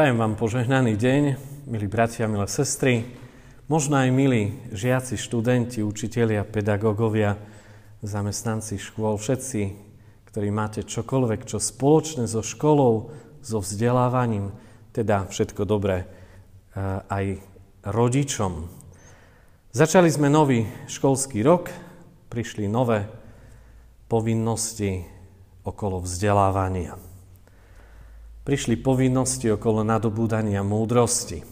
Prajem vám požehnaný deň, milí bratia, milé sestry, možno aj milí žiaci, študenti, učitelia, pedagógovia, zamestnanci škôl, všetci, ktorí máte čokoľvek, čo spoločné so školou, so vzdelávaním, teda všetko dobré eh, aj rodičom. Začali sme nový školský rok, prišli nové povinnosti okolo vzdelávania. Prišli povinnosti okolo nadobúdania múdrosti.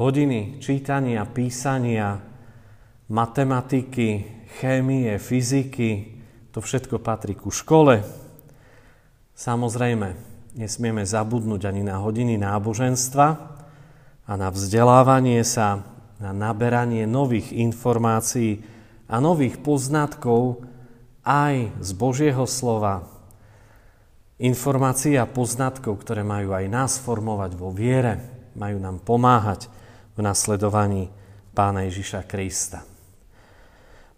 Hodiny čítania, písania, matematiky, chémie, fyziky, to všetko patrí ku škole. Samozrejme, nesmieme zabudnúť ani na hodiny náboženstva a na vzdelávanie sa, na naberanie nových informácií a nových poznatkov aj z Božieho slova, informácií a poznatkov, ktoré majú aj nás formovať vo viere, majú nám pomáhať v nasledovaní Pána Ježiša Krista.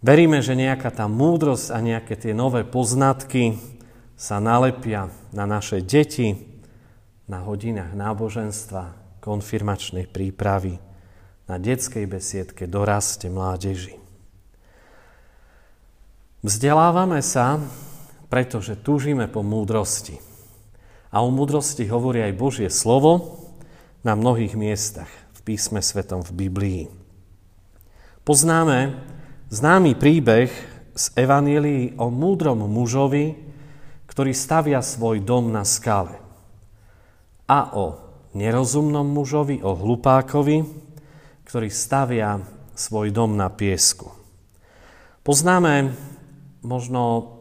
Veríme, že nejaká tá múdrosť a nejaké tie nové poznatky sa nalepia na naše deti, na hodinách náboženstva, konfirmačnej prípravy, na detskej besiedke, doraste mládeži. Vzdelávame sa pretože túžime po múdrosti. A o múdrosti hovorí aj Božie slovo na mnohých miestach v písme svetom v Biblii. Poznáme známy príbeh z Evanílii o múdrom mužovi, ktorý stavia svoj dom na skale. A o nerozumnom mužovi, o hlupákovi, ktorý stavia svoj dom na piesku. Poznáme možno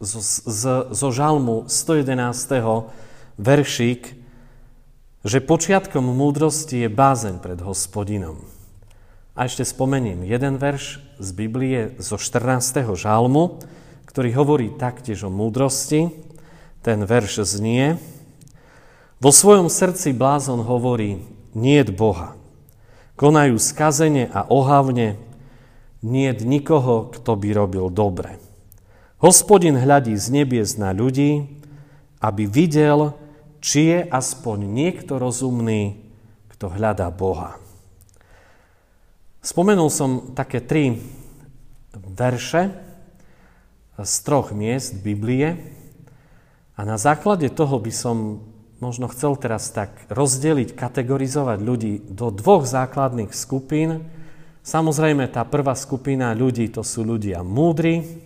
zo, z, zo žalmu 111. veršík, že počiatkom múdrosti je bázeň pred hospodinom. A ešte spomeniem jeden verš z Biblie zo 14. žalmu, ktorý hovorí taktiež o múdrosti. Ten verš znie, vo svojom srdci blázon hovorí, niet Boha. Konajú skazene a ohavne, niet nikoho, kto by robil dobre. Hospodin hľadí z nebies na ľudí, aby videl, či je aspoň niekto rozumný, kto hľadá Boha. Spomenul som také tri verše z troch miest Biblie a na základe toho by som možno chcel teraz tak rozdeliť, kategorizovať ľudí do dvoch základných skupín. Samozrejme, tá prvá skupina ľudí to sú ľudia múdri,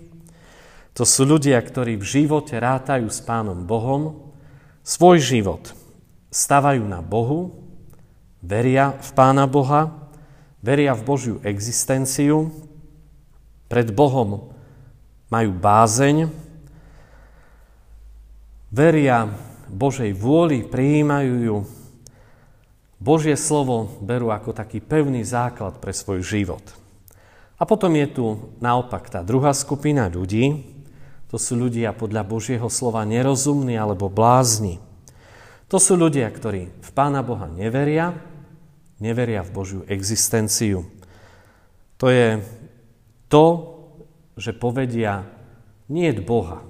to sú ľudia, ktorí v živote rátajú s Pánom Bohom, svoj život stavajú na Bohu, veria v Pána Boha, veria v Božiu existenciu, pred Bohom majú bázeň, veria Božej vôli, prijímajú ju, Božie slovo berú ako taký pevný základ pre svoj život. A potom je tu naopak tá druhá skupina ľudí, to sú ľudia podľa Božieho slova nerozumní alebo blázni. To sú ľudia, ktorí v Pána Boha neveria, neveria v Božiu existenciu. To je to, že povedia, nie je Boha.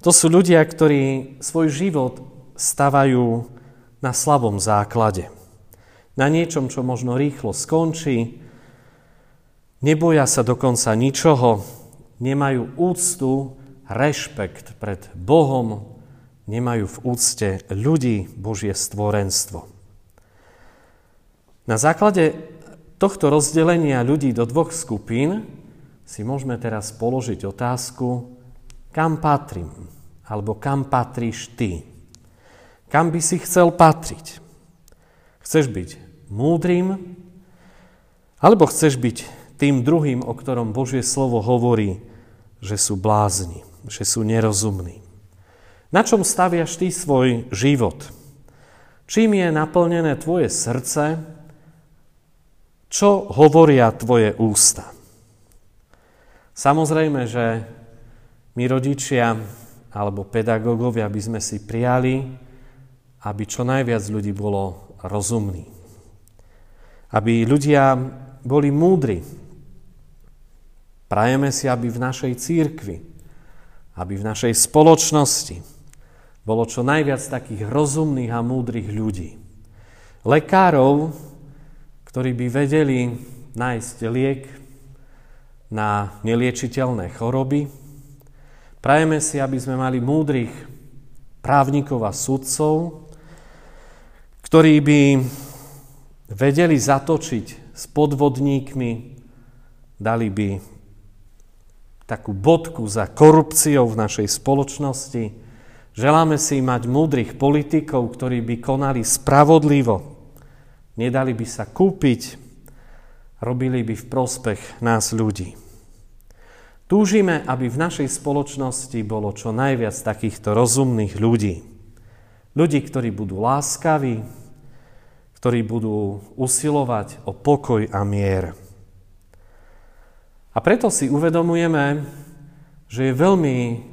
To sú ľudia, ktorí svoj život stavajú na slabom základe. Na niečom, čo možno rýchlo skončí, neboja sa dokonca ničoho, nemajú úctu, rešpekt pred Bohom, nemajú v úcte ľudí Božie stvorenstvo. Na základe tohto rozdelenia ľudí do dvoch skupín si môžeme teraz položiť otázku, kam patrím, alebo kam patríš ty. Kam by si chcel patriť? Chceš byť múdrym, alebo chceš byť tým druhým, o ktorom Božie slovo hovorí, že sú blázni, že sú nerozumní. Na čom staviaš ty svoj život? Čím je naplnené tvoje srdce? Čo hovoria tvoje ústa? Samozrejme, že my rodičia alebo pedagógovia by sme si prijali, aby čo najviac ľudí bolo rozumní. Aby ľudia boli múdri, Prajeme si, aby v našej církvi, aby v našej spoločnosti bolo čo najviac takých rozumných a múdrych ľudí. Lekárov, ktorí by vedeli nájsť liek na neliečiteľné choroby. Prajeme si, aby sme mali múdrych právnikov a sudcov, ktorí by vedeli zatočiť s podvodníkmi, dali by takú bodku za korupciou v našej spoločnosti. Želáme si mať múdrych politikov, ktorí by konali spravodlivo, nedali by sa kúpiť, robili by v prospech nás ľudí. Túžime, aby v našej spoločnosti bolo čo najviac takýchto rozumných ľudí. Ľudí, ktorí budú láskaví, ktorí budú usilovať o pokoj a mier. A preto si uvedomujeme, že je veľmi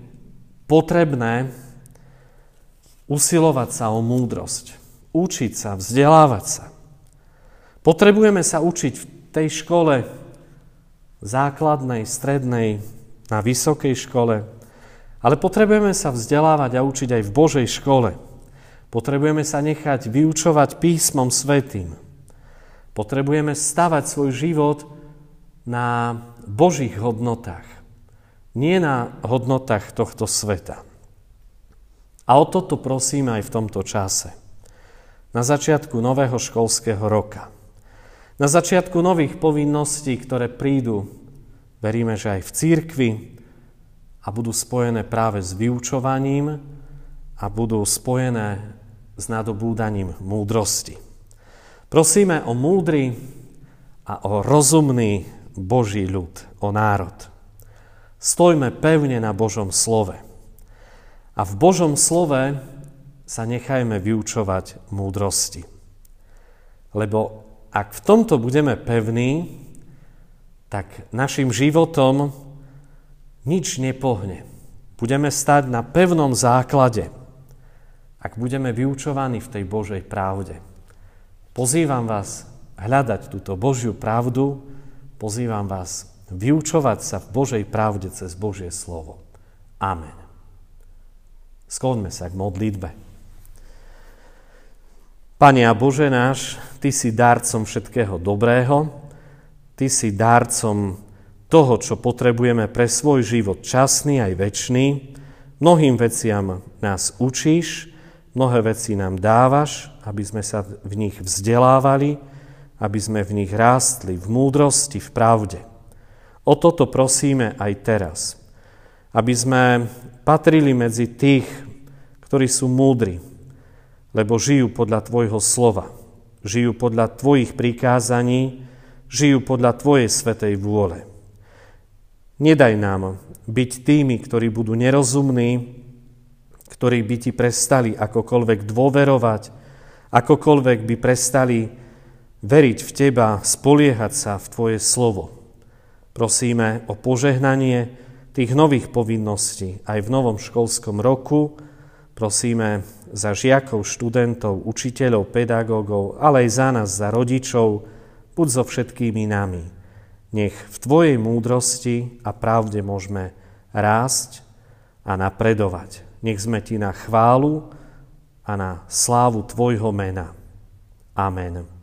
potrebné usilovať sa o múdrosť, učiť sa, vzdelávať sa. Potrebujeme sa učiť v tej škole základnej, strednej, na vysokej škole, ale potrebujeme sa vzdelávať a učiť aj v Božej škole. Potrebujeme sa nechať vyučovať písmom svetým. Potrebujeme stavať svoj život na Božích hodnotách, nie na hodnotách tohto sveta. A o toto prosíme aj v tomto čase. Na začiatku nového školského roka. Na začiatku nových povinností, ktoré prídu, veríme, že aj v církvi a budú spojené práve s vyučovaním a budú spojené s nadobúdaním múdrosti. Prosíme o múdry a o rozumný Boží ľud, o národ. Stojme pevne na Božom slove. A v Božom slove sa nechajme vyučovať múdrosti. Lebo ak v tomto budeme pevní, tak našim životom nič nepohne. Budeme stať na pevnom základe, ak budeme vyučovaní v tej Božej pravde. Pozývam vás hľadať túto Božiu pravdu, pozývam vás vyučovať sa v Božej pravde cez Božie slovo. Amen. Skloňme sa k modlitbe. Pane a Bože náš, Ty si dárcom všetkého dobrého, Ty si dárcom toho, čo potrebujeme pre svoj život časný aj väčší. Mnohým veciam nás učíš, mnohé veci nám dávaš, aby sme sa v nich vzdelávali, aby sme v nich rástli v múdrosti, v pravde. O toto prosíme aj teraz, aby sme patrili medzi tých, ktorí sú múdri, lebo žijú podľa Tvojho slova, žijú podľa Tvojich prikázaní, žijú podľa Tvojej svetej vôle. Nedaj nám byť tými, ktorí budú nerozumní, ktorí by Ti prestali akokoľvek dôverovať, akokoľvek by prestali veriť v Teba, spoliehať sa v Tvoje slovo. Prosíme o požehnanie tých nových povinností aj v novom školskom roku. Prosíme za žiakov, študentov, učiteľov, pedagógov, ale aj za nás, za rodičov, buď so všetkými nami. Nech v Tvojej múdrosti a pravde môžeme rásť a napredovať. Nech sme Ti na chválu a na slávu Tvojho mena. Amen.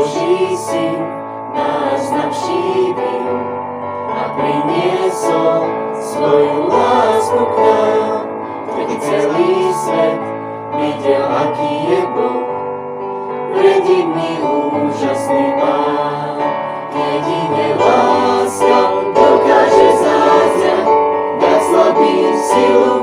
Boží syn nás navštívil a priniesol svoju lásku k nám, vtedy celý svet videl, aký je Boh. Predivný, úžasný pán, jedine láska dokáže zázrak, dať slabým silu